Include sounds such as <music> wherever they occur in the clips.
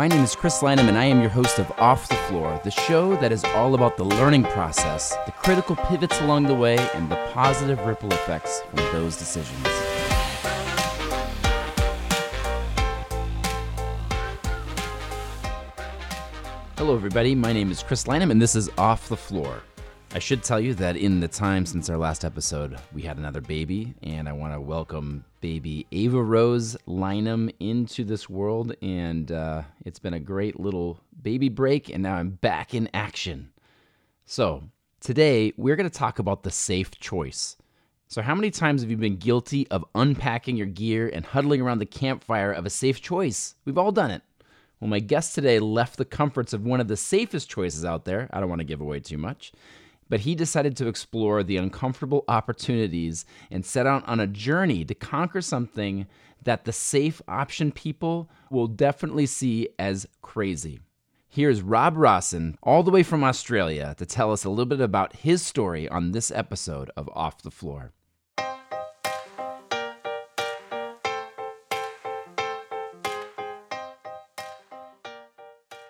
My name is Chris Lynham, and I am your host of Off the Floor, the show that is all about the learning process, the critical pivots along the way, and the positive ripple effects from those decisions. Hello, everybody. My name is Chris Lynham, and this is Off the Floor. I should tell you that in the time since our last episode, we had another baby, and I want to welcome baby Ava Rose Lynham into this world. And uh, it's been a great little baby break, and now I'm back in action. So, today we're going to talk about the safe choice. So, how many times have you been guilty of unpacking your gear and huddling around the campfire of a safe choice? We've all done it. Well, my guest today left the comforts of one of the safest choices out there. I don't want to give away too much but he decided to explore the uncomfortable opportunities and set out on a journey to conquer something that the safe option people will definitely see as crazy. Here's Rob Rawson, all the way from Australia, to tell us a little bit about his story on this episode of Off the Floor.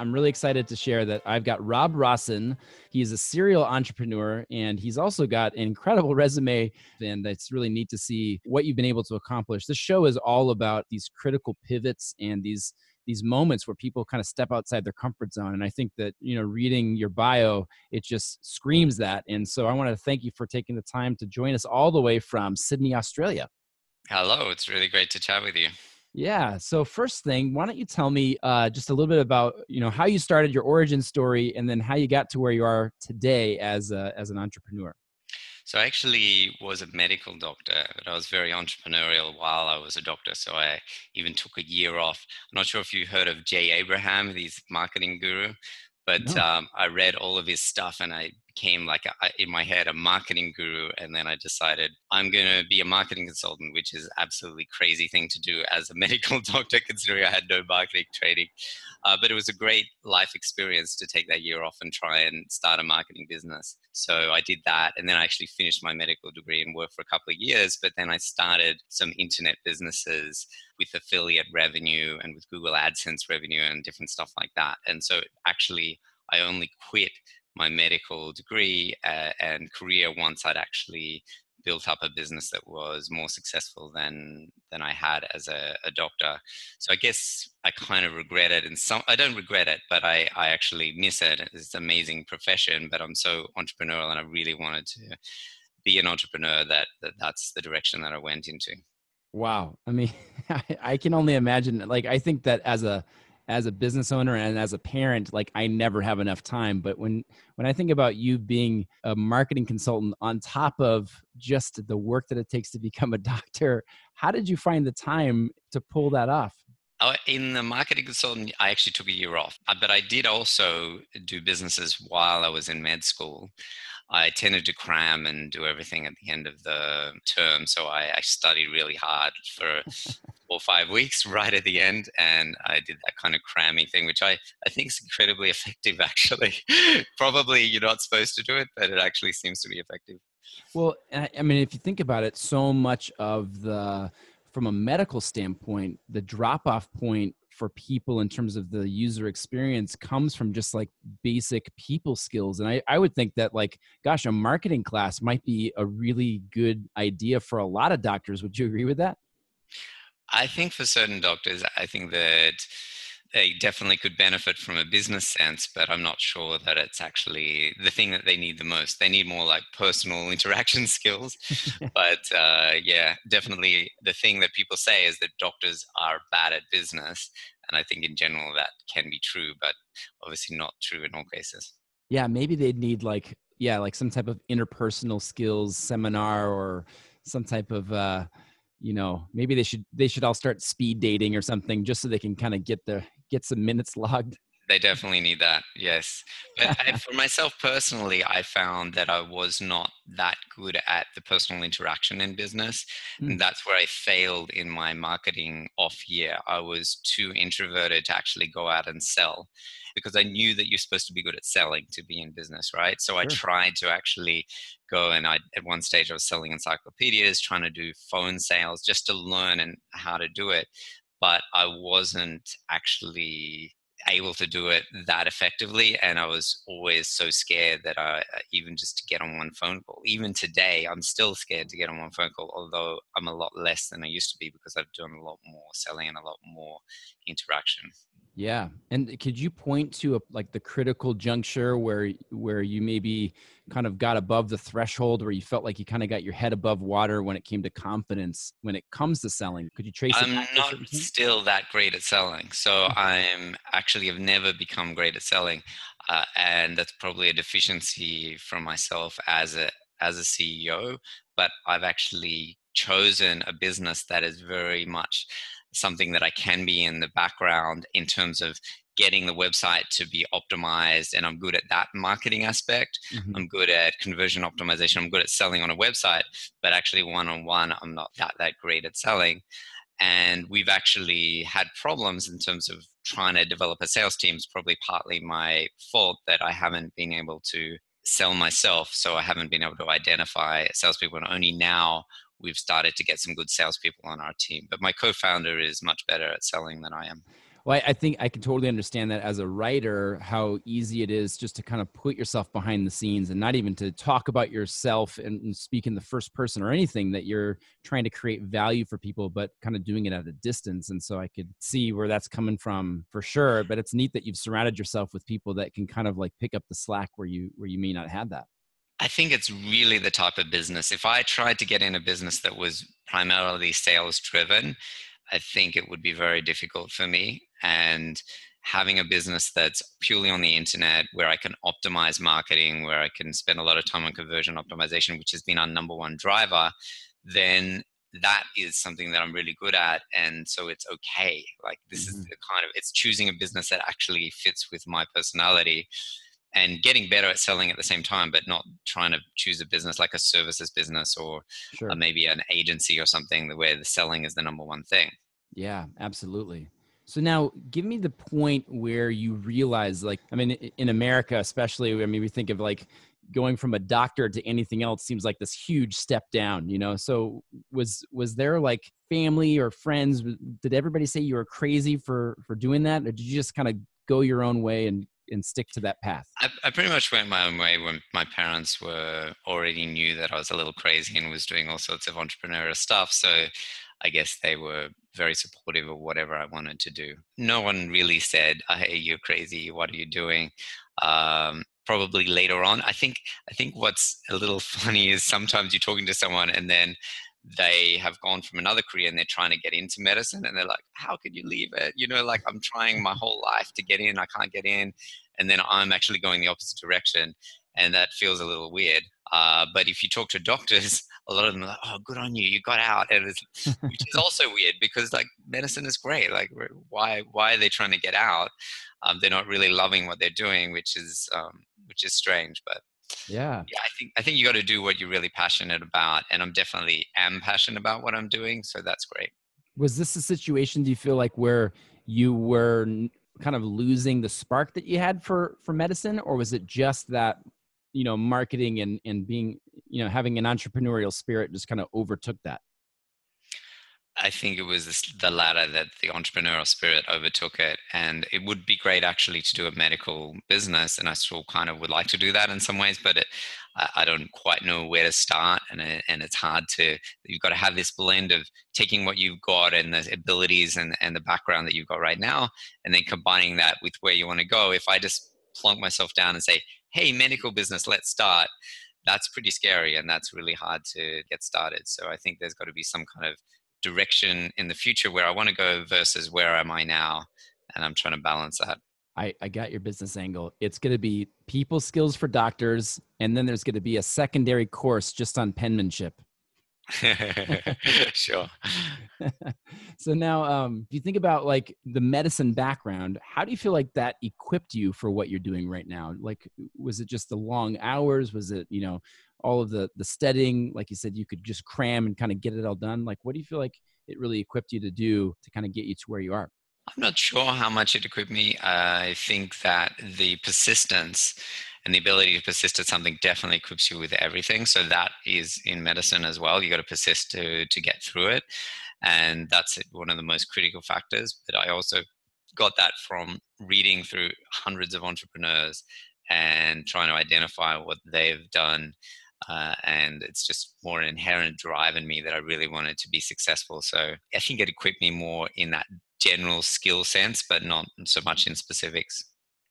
I'm really excited to share that I've got Rob Rawson. He's a serial entrepreneur and he's also got an incredible resume. And it's really neat to see what you've been able to accomplish. This show is all about these critical pivots and these these moments where people kind of step outside their comfort zone and i think that you know reading your bio it just screams that and so i want to thank you for taking the time to join us all the way from sydney australia hello it's really great to chat with you yeah. So first thing, why don't you tell me uh, just a little bit about you know how you started your origin story, and then how you got to where you are today as a, as an entrepreneur. So I actually was a medical doctor, but I was very entrepreneurial while I was a doctor. So I even took a year off. I'm not sure if you heard of Jay Abraham, he's marketing guru, but no. um, I read all of his stuff and I became like a, in my head a marketing guru and then i decided i'm going to be a marketing consultant which is absolutely crazy thing to do as a <laughs> medical doctor considering i had no marketing training. Uh, but it was a great life experience to take that year off and try and start a marketing business. So i did that and then i actually finished my medical degree and worked for a couple of years but then i started some internet businesses with affiliate revenue and with google adsense revenue and different stuff like that. And so actually i only quit my medical degree uh, and career once I'd actually built up a business that was more successful than than I had as a, a, doctor. So I guess I kind of regret it, and some I don't regret it, but I I actually miss it. It's an amazing profession, but I'm so entrepreneurial, and I really wanted to be an entrepreneur that, that that's the direction that I went into. Wow, I mean, <laughs> I, I can only imagine. Like I think that as a as a business owner and as a parent like i never have enough time but when when i think about you being a marketing consultant on top of just the work that it takes to become a <laughs> doctor how did you find the time to pull that off Oh, in the marketing consultant, I actually took a year off, uh, but I did also do businesses while I was in med school. I tended to cram and do everything at the end of the term, so I, I studied really hard for <laughs> four or five weeks <laughs> right at the end, and I did that kind of cramming thing, which I, I think is incredibly <laughs> effective. Actually, probably you're not supposed to do it, but it actually seems to be effective. Well, I mean, if you think about it, so much of the from a medical standpoint, the drop off point for people in terms of the user experience comes from just like basic people skills. And I, I would think that, like, gosh, a marketing class might be a really good idea for a lot of doctors. Would you agree with that? I think for certain doctors, I think that they definitely could benefit from a business sense, but I'm not sure that it's actually the thing that they need the most. They need more like personal <laughs> interaction skills. <laughs> but uh, yeah, definitely the thing that people say is that doctors are bad at business. And I think in general that can be true, but obviously not true in all cases. Yeah, maybe they'd need like, yeah, like some type of interpersonal skills seminar or some type of, uh, you know maybe they should they should all start speed dating or something just so they can kind of get the get some minutes <laughs> logged. They definitely need that yes. But <laughs> for myself personally i found that i was not that good at the personal interaction in business mm. and that's where i failed in my marketing off year. I was too introverted to actually go out and sell because i knew that you're supposed to be good at selling to be in business right? So sure. i tried to actually go and i at one stage i was selling encyclopedias trying to do phone sales just to learn and how to do it but i wasn't actually able to do it that effectively and i was always so scared that i uh, even just to get on one phone call even today i'm still scared to get on one phone call although i'm a lot less than i used to be because i've done a lot more selling and a lot more interaction yeah, and could you point to a, like the critical juncture where where you maybe kind of got above the threshold, where you felt like you kind of got your head above water when it came to confidence when it comes to selling? Could you trace? I'm not still that great at selling, so. I'm actually have never become great at selling, uh, and that's probably a deficiency from myself as a as a CEO. But I've actually chosen a business that is very much something that I can be in the background in terms of getting the website to be optimized and I'm good at that marketing aspect. Mm-hmm. I'm good at conversion optimization. I'm good at selling on a website, but actually one on one I'm not that that great at selling. And we've actually had problems in terms of trying to develop a sales team. It's probably partly my fault that I haven't been able to sell myself. So I haven't been able to identify salespeople. And only now we've started to get some good salespeople on our team. But my co-founder is much better at selling than I am. Well, I think I can totally understand that as a writer, how easy it is just to kind of put yourself behind the scenes and not even to talk about yourself and, speak in the first person or anything that you're trying to create value for people, but kind of doing it at a distance. And so I could see where that's coming from for sure. But it's neat that you've surrounded yourself with people that can kind of like pick up the slack where you where you may not have that. I think it's really the type of business. If I tried to get in a business that was primarily sales driven, I think it would be very difficult for me. And having a business that's purely on the internet where I can optimize marketing, where I can spend a lot of time on conversion optimization, which has been our number one driver, then that is something that I'm really good at. And so it's okay. Like, this mm-hmm. is the kind of, it's choosing a business that actually fits with my personality and getting better at selling at the same time, but not trying to choose a business like a services business or sure. uh, maybe an agency or something where the selling is the number one thing. Yeah, absolutely. So now give me the point where you realize like I mean in America especially I mean we think of like going from a doctor to anything else seems like this huge step down you know so was was there like family or friends did everybody say you were crazy for for doing that or did you just kind of go your own way and and stick to that path? I, I, pretty much went my own way when my parents were already knew that I was a little crazy and was doing all sorts of entrepreneurial stuff. So I guess they were very supportive of whatever I wanted to do. No one really said, oh, "Hey, you're crazy. What are you doing?" Um, probably later on. I think I think what's a little <laughs> funny is sometimes you're talking to someone and then they have gone from another career and they're trying to get into medicine and they're like how could you leave it? You know like i'm trying my whole life to get in i can't get in and then i'm actually going the opposite direction and that feels a little weird uh, but if you talk to doctors <laughs> a lot of them are like oh good on you you got out and which is also weird because like medicine is great like why why are they trying to get out? Um, they're not really loving what they're doing which is um, which is strange but yeah. Yeah i think i think you got to do what you're really passionate about and i'm definitely am passionate about what i'm doing so that's great. Was this a situation do you feel like where you were kind of losing the spark that you had for for medicine or was it just that you know marketing and and being you know having an entrepreneurial spirit just kind of overtook that I think it was the latter that the entrepreneurial spirit overtook it. And it would be great actually to do a medical business. And I still kind of would like to do that in some ways, but it, I don't quite know where to start. And, it, and it's hard to, you've got to have this blend of taking what you've got and the abilities and, and the background that you've got right now, and then combining that with where you want to go. If I just plunk myself down and say, hey, medical business, let's start that's pretty scary and that's really hard to get started. So I think there's got to be some kind of direction in the future where I want to go versus where am I now? And I'm trying to balance that. I, I got your business angle. It's going to be people skills for doctors, and then there's going to be a secondary course just on penmanship. <laughs> sure. <laughs> so now, um, if you think about like the medicine background, how do you feel like that equipped you for what you're doing right now? Like, was it just the long hours? Was it, you know, all of the the studying like you said you could just cram and kind of get it all done like what do you feel like it really equipped you to do to kind of get you to where you are i'm not sure how much it equipped me i think that the persistence and the ability to persist at something definitely equips you with everything so that is in medicine as well you got to persist to to get through it and that's one of the most critical factors but i also got that from reading through hundreds of entrepreneurs and trying to identify what they've done. Uh, and it's just more an inherent drive in me that I really wanted to be successful. So I think it equipped me more in that general skill sense, but not so much in specifics.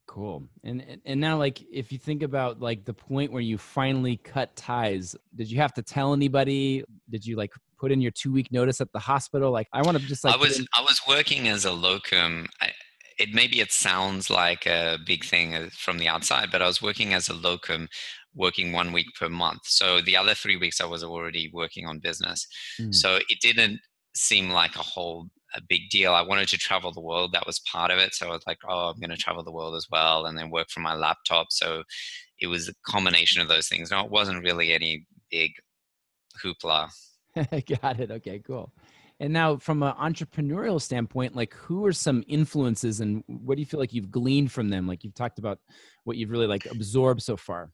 Cool. And and now like if you think about like the point where you finally cut ties, did you have to tell anybody? Did you like put in your 2 week notice at the hospital? Like I want to just like I was I was working as a locum. I, it maybe it sounds like a big thing uh, from the outside, but I was working as a locum working one week per month. So the other 3 weeks I was already working on business. Mm. So it didn't seem like a whole a big deal. I wanted to travel the world. That was part of it. So I was like, oh, I'm going to travel the world as well, and then work from my laptop. So it was a combination of those things. No, it wasn't really any big hoopla. <laughs> Got it. Okay, cool. And now, from an entrepreneurial standpoint, like who are some influences, and what do you feel like you've gleaned from them? Like you've talked about what you've really like absorbed so far.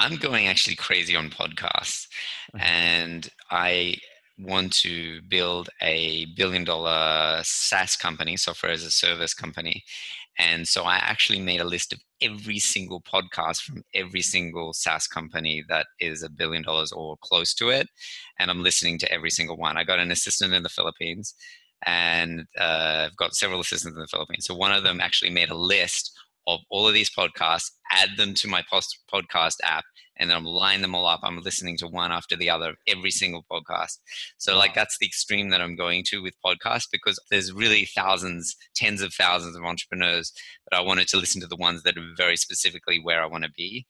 I'm going actually crazy on podcasts, <laughs> and I want to build a billion dollar SaaS company, software as a service company. And so I actually made a list of every single podcast from every single SaaS company that is a billion dollars or close to it. And I'm listening to every single one. I got an assistant in the Philippines and uh, I've got several assistants in the Philippines. So one of them actually made a list of all of these podcasts, add them to my post- podcast app, and then I'm lining them all up. I'm listening to one after the other, every single podcast. So, wow. like, that's the extreme that I'm going to with podcasts because there's really thousands, tens of thousands of entrepreneurs, but I wanted to listen to the ones that are very specifically where I want to be.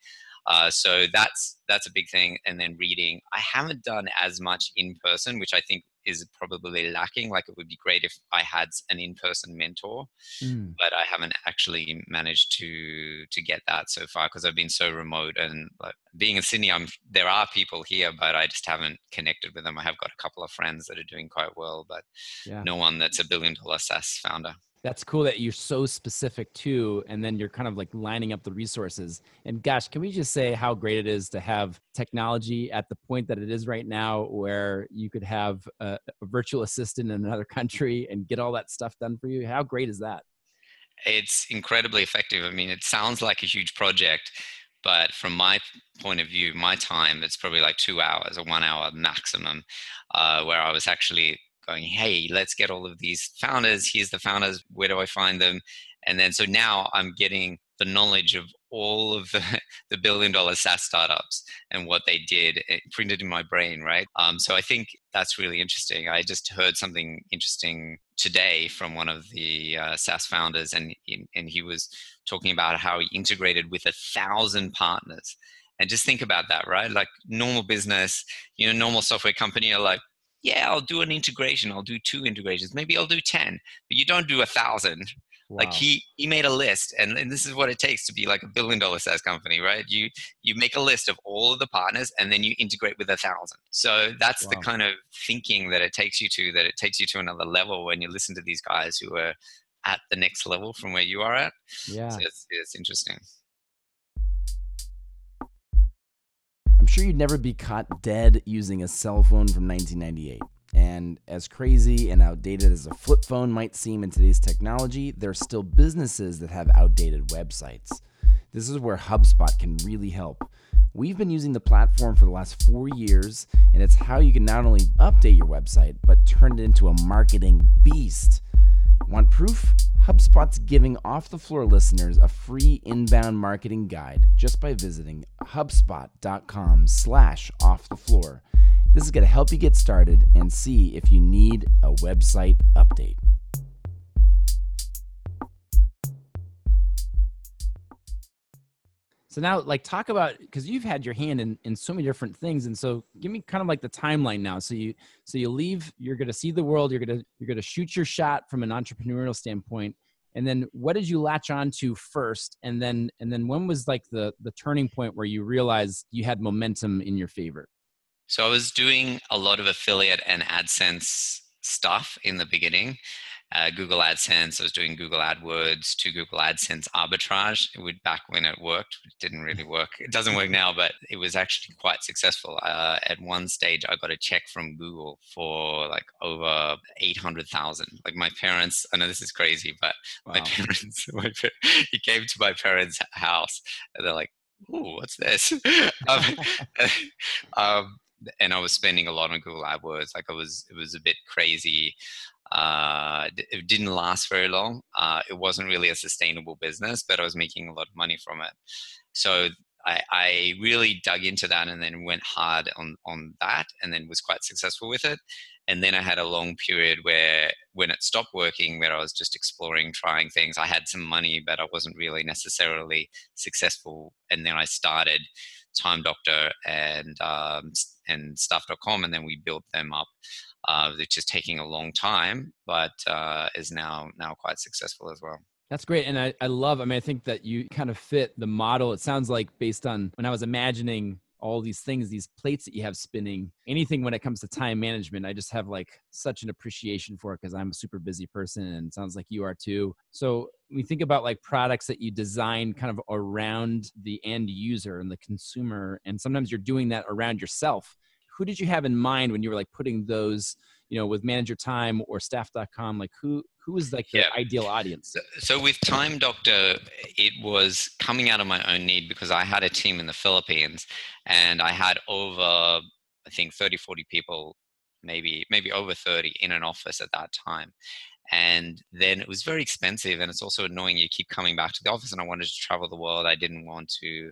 Uh, so that's that's a big thing. And then reading, I haven't done as much in person, which I think is probably lacking. Like it would be great if I had an in-person mentor, mm. but I haven't actually managed to to get that so far because I've been so remote. And like, being in Sydney, I'm there are people here, but I just haven't connected with them. I have got a couple of friends that are doing quite well, but yeah. no one that's a billion-dollar SaaS founder that's cool that you're so specific too and then you're kind of like lining up the resources. And gosh can we just say how great it is to have technology at the point that it is right now where you could have a, a virtual assistant in another country and get all that stuff done for you? How great is that? It's incredibly effective. I mean it sounds like a huge project but from my point of view my time it's probably like two hours or one hour maximum uh, where i was actually going, hey, let's get all of these founders. Here's the founders. Where do I find them? And then so now I'm getting the knowledge of all of the, <laughs> the billion dollar SaaS startups and what they did eh, printed in my brain, right? Um, so I think that's really interesting. I just heard something interesting today from one of the uh, SaaS founders, and, and he was talking about how he integrated with a thousand partners. And just think about that, right? Like normal business, you know, normal software company are like, yeah, I'll do an integration. I'll do two integrations. Maybe I'll do 10, but you don't do a thousand. Wow. Like he, he made a list and, and this is what it takes to be like a billion dollar SaaS company, right? You, you make a list of all of the partners and then you integrate with a thousand. So that's wow. the kind of thinking that it takes you to, that it takes you to another level when you listen to these guys who are at the next level from where you are at. Yeah. So it's, it's interesting. Sure you'd never be caught dead using a cell phone from 1998. And as crazy and outdated as a flip phone might seem in today's technology, there are still businesses that have outdated websites. This is where HubSpot can really help. We've been using the platform for the last four years, and it's how you can not only update your website, but turn it into a marketing beast. Want proof? HubSpot's giving off the floor listeners a free inbound marketing guide just by visiting hubspot.com slash off the floor. This is going to help you get started and see if you need a website update. So now, like, talk about because you've had your hand in, in so many different things, and so give me kind of like the timeline now. So you so you leave, you're going to see the world, you're going to you're going to shoot your shot from an entrepreneurial standpoint, and then what did you latch on to first, and then and then when was like the the turning point where you realized you had momentum in your favor? So I was doing a lot of affiliate and AdSense stuff in the beginning, uh, Google AdSense. I was doing Google AdWords to Google AdSense arbitrage. It would back when it worked. It didn't really <laughs> work. It doesn't work now, but it was actually quite successful. Uh, at one stage, I got a check from Google for like over eight hundred thousand. Like my parents. I know this is crazy, but wow. <laughs> my parents. My, he came to my parents' house, and they're like, "Ooh, what's this?" <laughs> um, um, and I was spending a lot on Google AdWords. Like I was, it was a bit crazy. Uh, it didn't last very long. Uh, it wasn't really a sustainable business, but I was making a lot of money from it. So I, I, really dug into that and then went hard on on that, and then was quite successful with it. And then I had a long period where, when it stopped working, where I was just exploring, trying things. I had some money, but I wasn't really necessarily successful. And then I started Time Doctor and um, and Staff.com, and then we built them up. Uh, which is taking a long time, but uh, is now now quite successful as well. That's great. And I, I love, I mean, I think that you kind of fit the model. It sounds like based on when I was imagining all these things, these plates that you have spinning, anything when it comes to time management, I just have like such an appreciation for it because I'm a super busy person and sounds like you are too. So we think about like products that you design kind of around the end user and the consumer, and sometimes you're doing that around yourself. Who did you have in mind when you were like putting those, you know, with Manager Time or Staff.com? Like who who was like the yeah. ideal audience? So with Time Doctor, it was coming out of my own need because I had a team in the Philippines and I had over, I think 30, 40 people, maybe, maybe over 30 in an office at that time. And then it was very expensive and it's also annoying. You keep coming back to the office and I wanted to travel the world. I didn't want to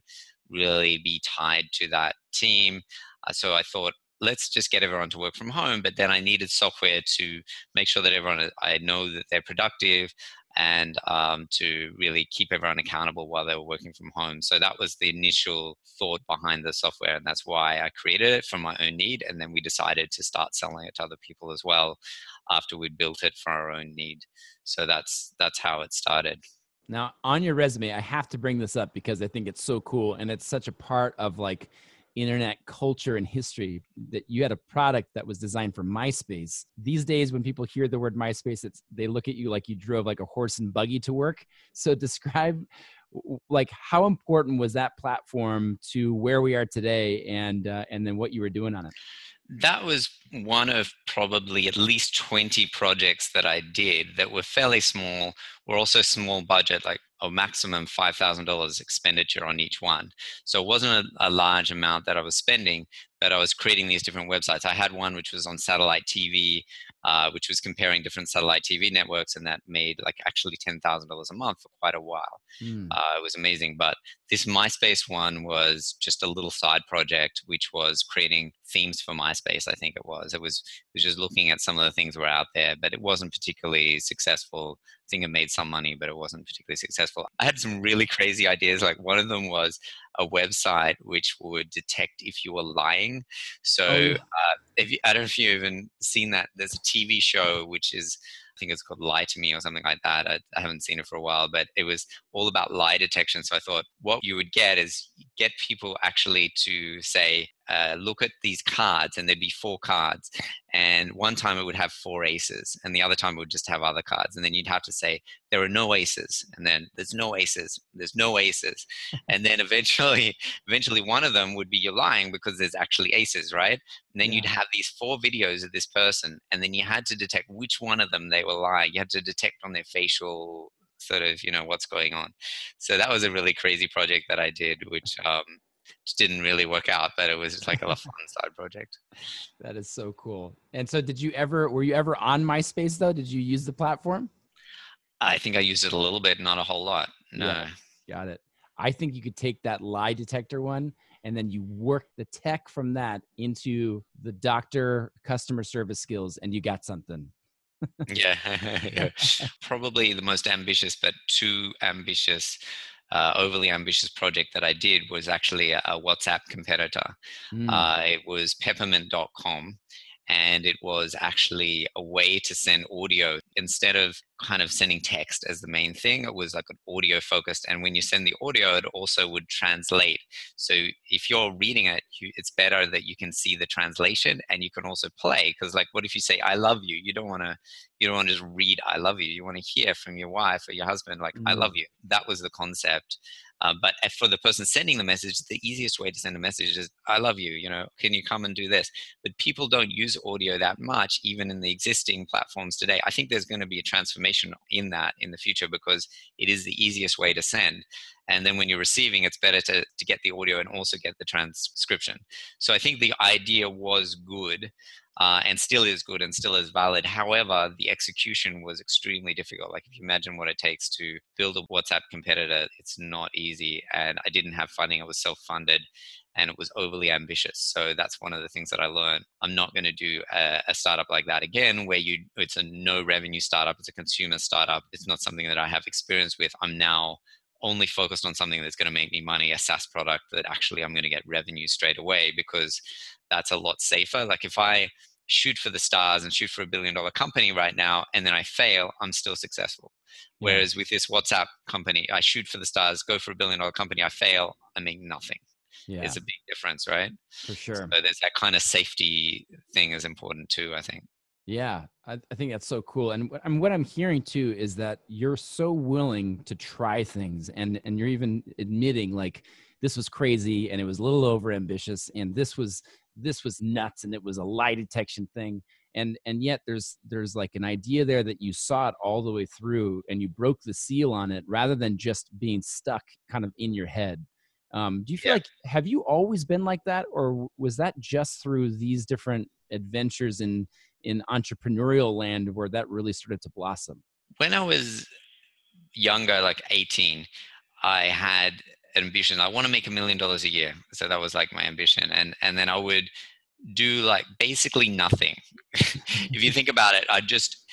really be tied to that team. Uh, so I thought let's just get everyone to work from home. But then I needed software to make sure that everyone, I know that they're productive and um, to really keep everyone accountable while they were working from home. So that was the initial thought behind the software. And that's why I created it from my own need. And then we decided to start selling it to other people as well after we'd built it for our own need. So that's, that's how it started. Now, on your resume, I have to bring this up because I think it's so cool and it's such a part of like internet culture and history that you had a product that was designed for MySpace. These days, when people hear the word MySpace, it's, they look at you like you drove like a horse and buggy to work. So <laughs> describe like how important was that platform to where we are today and uh, and then what you were doing on it that was one of probably at least 20 projects that I did that were fairly small, were also small budget, like a maximum $5,000 expenditure on each one. So it wasn't a, a, large amount that I was spending, but I was creating these different websites. I had one which was on satellite TV, uh, which was comparing different satellite TV networks, and that made like actually $10,000 a month for quite a while. Mm. Uh, it was amazing. But this MySpace one was just a little side project, which was creating themes for MySpace, I think it was. It was, it was just looking at some of the things that were out there, but it wasn't particularly successful think it made some money, but it wasn't particularly successful. I had some really crazy ideas. Like one of them was a website which would detect if you were lying. So oh. uh, if you, I don't know if you've even seen that. There's a TV show which is I think it's called Lie to Me or something like that. I, I, haven't seen it for a while, but it was all about lie detection. So I thought what you would get is get people actually to say, uh, look at these cards, and there'd be four cards. And one time it would have four aces, and the other time it would just have other cards. And then you'd have to say, there are no aces, and then there's no aces, there's no aces. and then eventually, <laughs> eventually one of them would be you're lying because there's actually aces, right? And then yeah. you'd have these four videos of this person, and then you had to detect which one of them they were lying. You had to detect on their facial sort of, you know, what's going on. So that was a really crazy project that I did, which um, didn't really work out, but it was like a <laughs> fun side project. That is so cool. And so, did you ever? Were you ever on MySpace though? Did you use the platform? I think I used it a little bit, not a whole lot. No. Yeah, got it. I think you could take that lie detector one and then you work the tech from that into the doctor customer service skills and you got something yeah, yeah, <laughs> <laughs> probably the most ambitious but too ambitious uh, overly ambitious project that I did was actually a, a WhatsApp competitor. Mm. Uh, it was peppermint.com and it was actually a way to send audio instead of kind of sending text as the main thing. It was like an audio focused. And when you send the audio, it also would translate. So if you're reading it, you, it's better that you can see the translation and you can also play. Because like, what if you say, I love you? You don't want to, you don't want to just read, I love you. You want to hear from your wife or your husband, like, mm-hmm. I love you. That was the concept. Uh, but for the person sending the message, the easiest way to send a message is, I love you, you know, can you come and do this? But people don't use audio that much, even in the existing platforms today. I think there's going to be a transformation in that in the future because it is the easiest way to send. And then when you're receiving, it's better to, to get the audio and also get the transcription. So I think the idea was good uh, and still is good and still is valid. However, the execution was extremely difficult. Like if you imagine what it takes to build a WhatsApp competitor, it's not easy. And I didn't have funding; I was self-funded, and it was overly ambitious. So that's one of the things that I learned. I'm not going to do a, a, startup like that again, where you it's a no revenue startup, it's a consumer startup. It's not something that I have experience with. I'm now only focused on something that's going to make me money, a SaaS product that actually I'm going to get revenue straight away because that's a lot safer. Like if I shoot for the stars and shoot for a billion dollar company right now and then I fail, I'm still successful. Whereas with this WhatsApp company, I shoot for the stars, go for a billion dollar company, I fail, I make nothing. Yeah. It's a big difference, right? For sure. So there's that kind of safety thing is important too, I think. Yeah, I, I think that's so cool. And what, and what I'm hearing too is that you're so willing to try things and and you're even admitting like this was crazy and it was a little over ambitious and this was this was nuts and it was a lie detection thing and and yet there's there's like an idea there that you saw it all the way through and you broke the seal on it rather than just being stuck kind of in your head um, do you feel yeah. like have you always been like that or was that just through these different adventures in in entrepreneurial land where that really started to blossom when i was younger like 18 i had ambition. I want to make a million dollars a year. So that was like my ambition. And and then I would do like basically nothing. <laughs> if you think about it, I'd just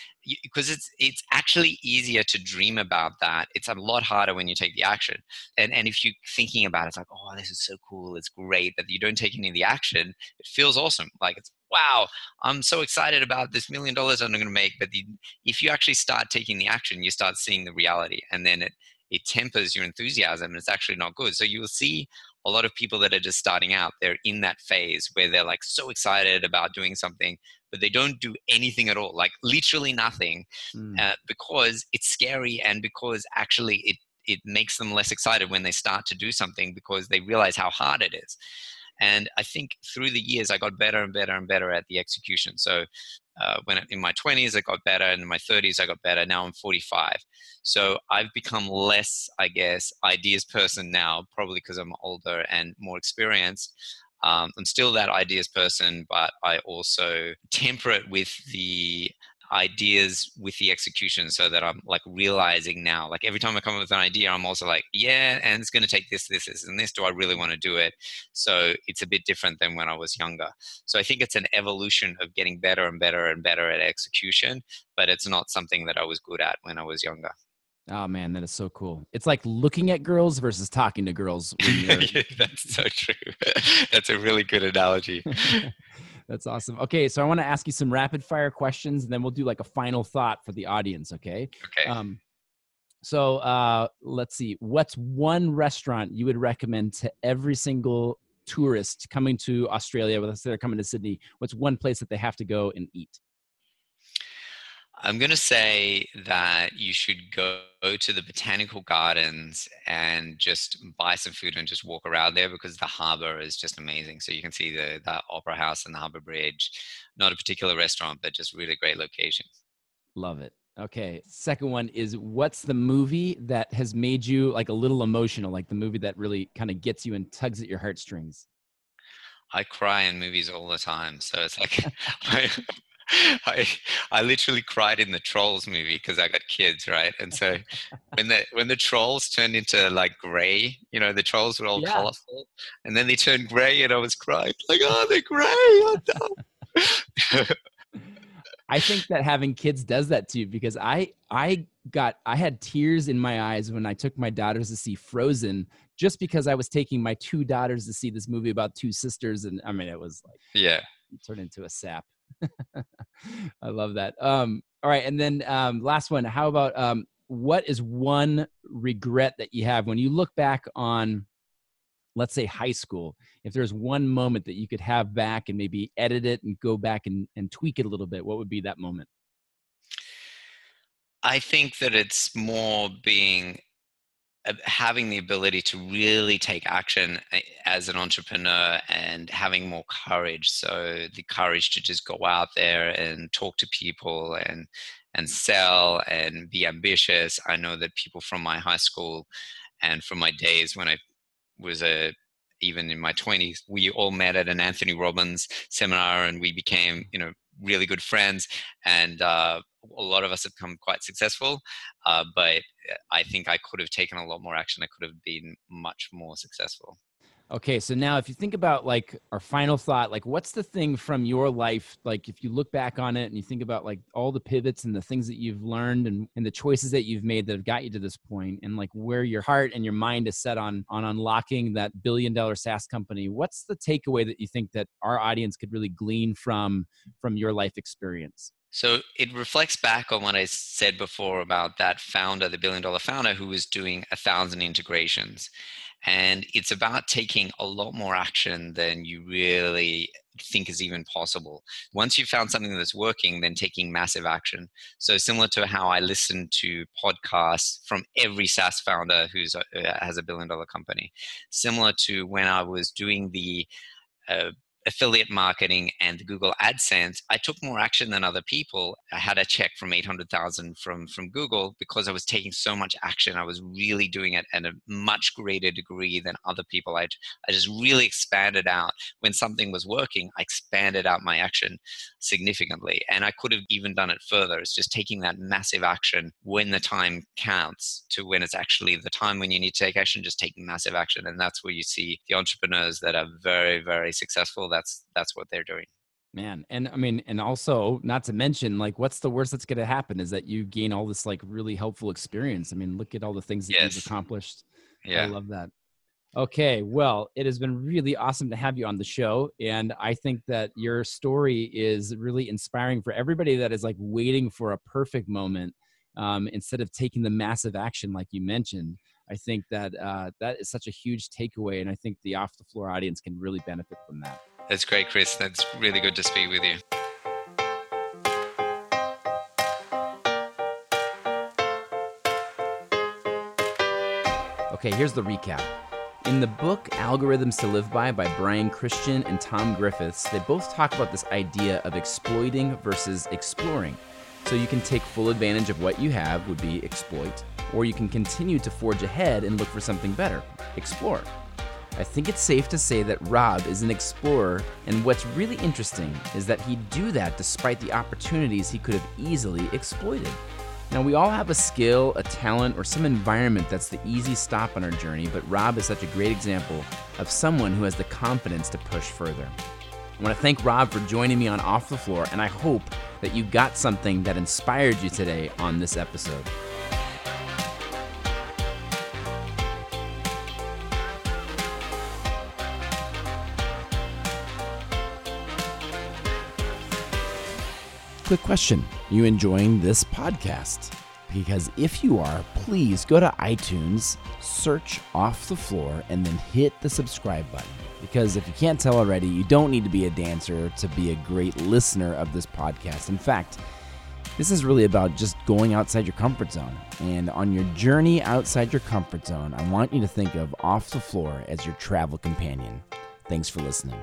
because it's it's actually easier to dream about that. It's a lot harder when you take the action. And and if you're thinking about it, it's like, oh, this is so cool, it's great, that you don't take any of the action, it feels awesome. Like it's wow, I'm so excited about this million dollars I'm going to make. But the, if you actually start taking the action, you start seeing the reality, and then it it tempers your enthusiasm and it's actually not good. So you will see a lot of people that are just starting out, they're in that phase where they're like so excited about doing something, but they don't do anything at all, like literally nothing, mm. uh, because it's scary and because actually it it makes them less excited when they start to do something because they realize how hard it is. And I think through the years, I got better and better and better at the execution. So uh, when in my 20s, I got better, and in my 30s, I got better. Now I'm 45, so I've become less, I guess, ideas person now, probably because I'm older and more experienced. Um, I'm still that ideas person, but I also <laughs> temper it with the ideas with the execution so that I'm like realizing now, like every time I come up with an idea, I'm also like, yeah, and it's going to take this, this, this, and this. Do I really want to do it? So it's a bit different than when I was younger. So I think it's an evolution of getting better and better and better at execution, but it's not something that I was good at when I was younger. Oh man, that is so cool. It's like looking at girls versus talking to girls. <laughs> yeah, that's so true. <laughs> that's a really good analogy. <laughs> That's awesome. Okay, so I want to ask you some rapid fire questions, and then we'll do like a final thought for the audience. Okay. Okay. Um, so uh, let's see. What's one restaurant you would recommend to every single tourist coming to Australia? Say they're coming to Sydney. What's one place that they have to go and eat? I'm going to say that you should go to the botanical gardens and just buy some food and just walk around there because the harbor is just amazing. So you can see the, the opera house and the harbor bridge. Not a particular restaurant, but just really great location. Love it. Okay. Second one is what's the movie that has made you like a little emotional, like the movie that really kind of gets you and tugs at your heartstrings? I cry in movies all the time. So it's like <laughs> I <laughs> I I literally cried in the Trolls movie because I got kids, right? And so when the when the trolls turned into like gray, you know, the trolls were all yeah. colorful, and then they turned gray, and I was crying like, "Oh, they're gray!" Oh, no. <laughs> I think that having kids does that too because I I got I had tears in my eyes when I took my daughters to see Frozen just because I was taking my two daughters to see this movie about two sisters and I mean it was like yeah turned into a sap <laughs> I love that. Um, All right, and then um, last one. How about um, what is one regret that you have when you look back on, let's say, high school? If there's one moment that you could have back and maybe edit it and go back and, and tweak it a little bit, what would be that moment? I think that it's more being having the ability to really take action eh, as an entrepreneur and having more courage. So the courage to just go out there and talk to people and and sell and be ambitious. I know that people from my high school and from my days when i was a even in my 20s we all met at an anthony robbins seminar and we became you know really good friends. And uh, a lot of us have become quite successful, uh, but I think I could have taken a lot more action. I could have been much more successful. Okay, so now if you think about like our final thought, like what's the thing from your life, like if you look back on it and you think about like all the pivots and the things that you've learned and, and the choices that you've made that have got you to this point and like where your heart and your mind is set on on unlocking that billion dollar SaaS company, what's the takeaway that you think that our audience could really glean from from your life experience? So it reflects back on what I said before about that founder, the billion dollar founder who was doing a thousand integrations. And it's about taking a lot more action than you really think is even possible. Once you've found something that's working, then taking massive action. So similar to how I listen to podcasts from every SaaS founder who uh, has a billion dollar company. Similar to when I was doing the uh, affiliate marketing and Google AdSense, I took more action than other people. I had a check from 800,000 from from Google because I was taking so much action. I was really doing it at a much greater degree than other people. I I just really expanded out when something was working. I expanded out my action significantly, and I could have even done it further. It's just taking that massive action when the time counts to when it's actually the time when you need to take action. Just taking massive action, and that's where you see the entrepreneurs that are very very successful that's that's what they're doing. Man and i mean and also not to mention like what's the worst that's going to happen is that you gain all this like really helpful experience. I mean look at all the things that yes. you've accomplished yeah. i love that. Okay well it has been really awesome to have you on the show and i think that your story is really inspiring for everybody that is like waiting for a perfect moment um, instead of taking the massive action like you mentioned. I think that uh, that is such a huge takeaway and i think the off the floor audience can really benefit from that that's great, Chris. That's really good to speak with you. Okay, here's the recap. In the book Algorithms to Live By by Brian Christian and Tom Griffiths, they both talk about this idea of exploiting versus exploring. So you can take full advantage of what you have, would be exploit, or you can continue to forge ahead and look for something better, explore. I think it's safe to say that Rob is an explorer, and what's really interesting is that he'd do that despite the opportunities he could have easily exploited. Now, we all have a skill, a talent, or some environment that's the easy stop on our journey, but Rob is such a great example of someone who has the confidence to push further. I want to thank Rob for joining me on Off the Floor, and I hope that you got something that inspired you today on this episode. Quick question you enjoying this podcast? Because if you are, please go to iTunes, search Off the Floor, and then hit the subscribe button. Because if you can't tell already, you don't need to be a dancer to be a great listener of this podcast. In fact, this is really about just going outside your comfort zone. And on your journey outside your comfort zone, I want you to think of Off the Floor as your travel companion. Thanks for listening.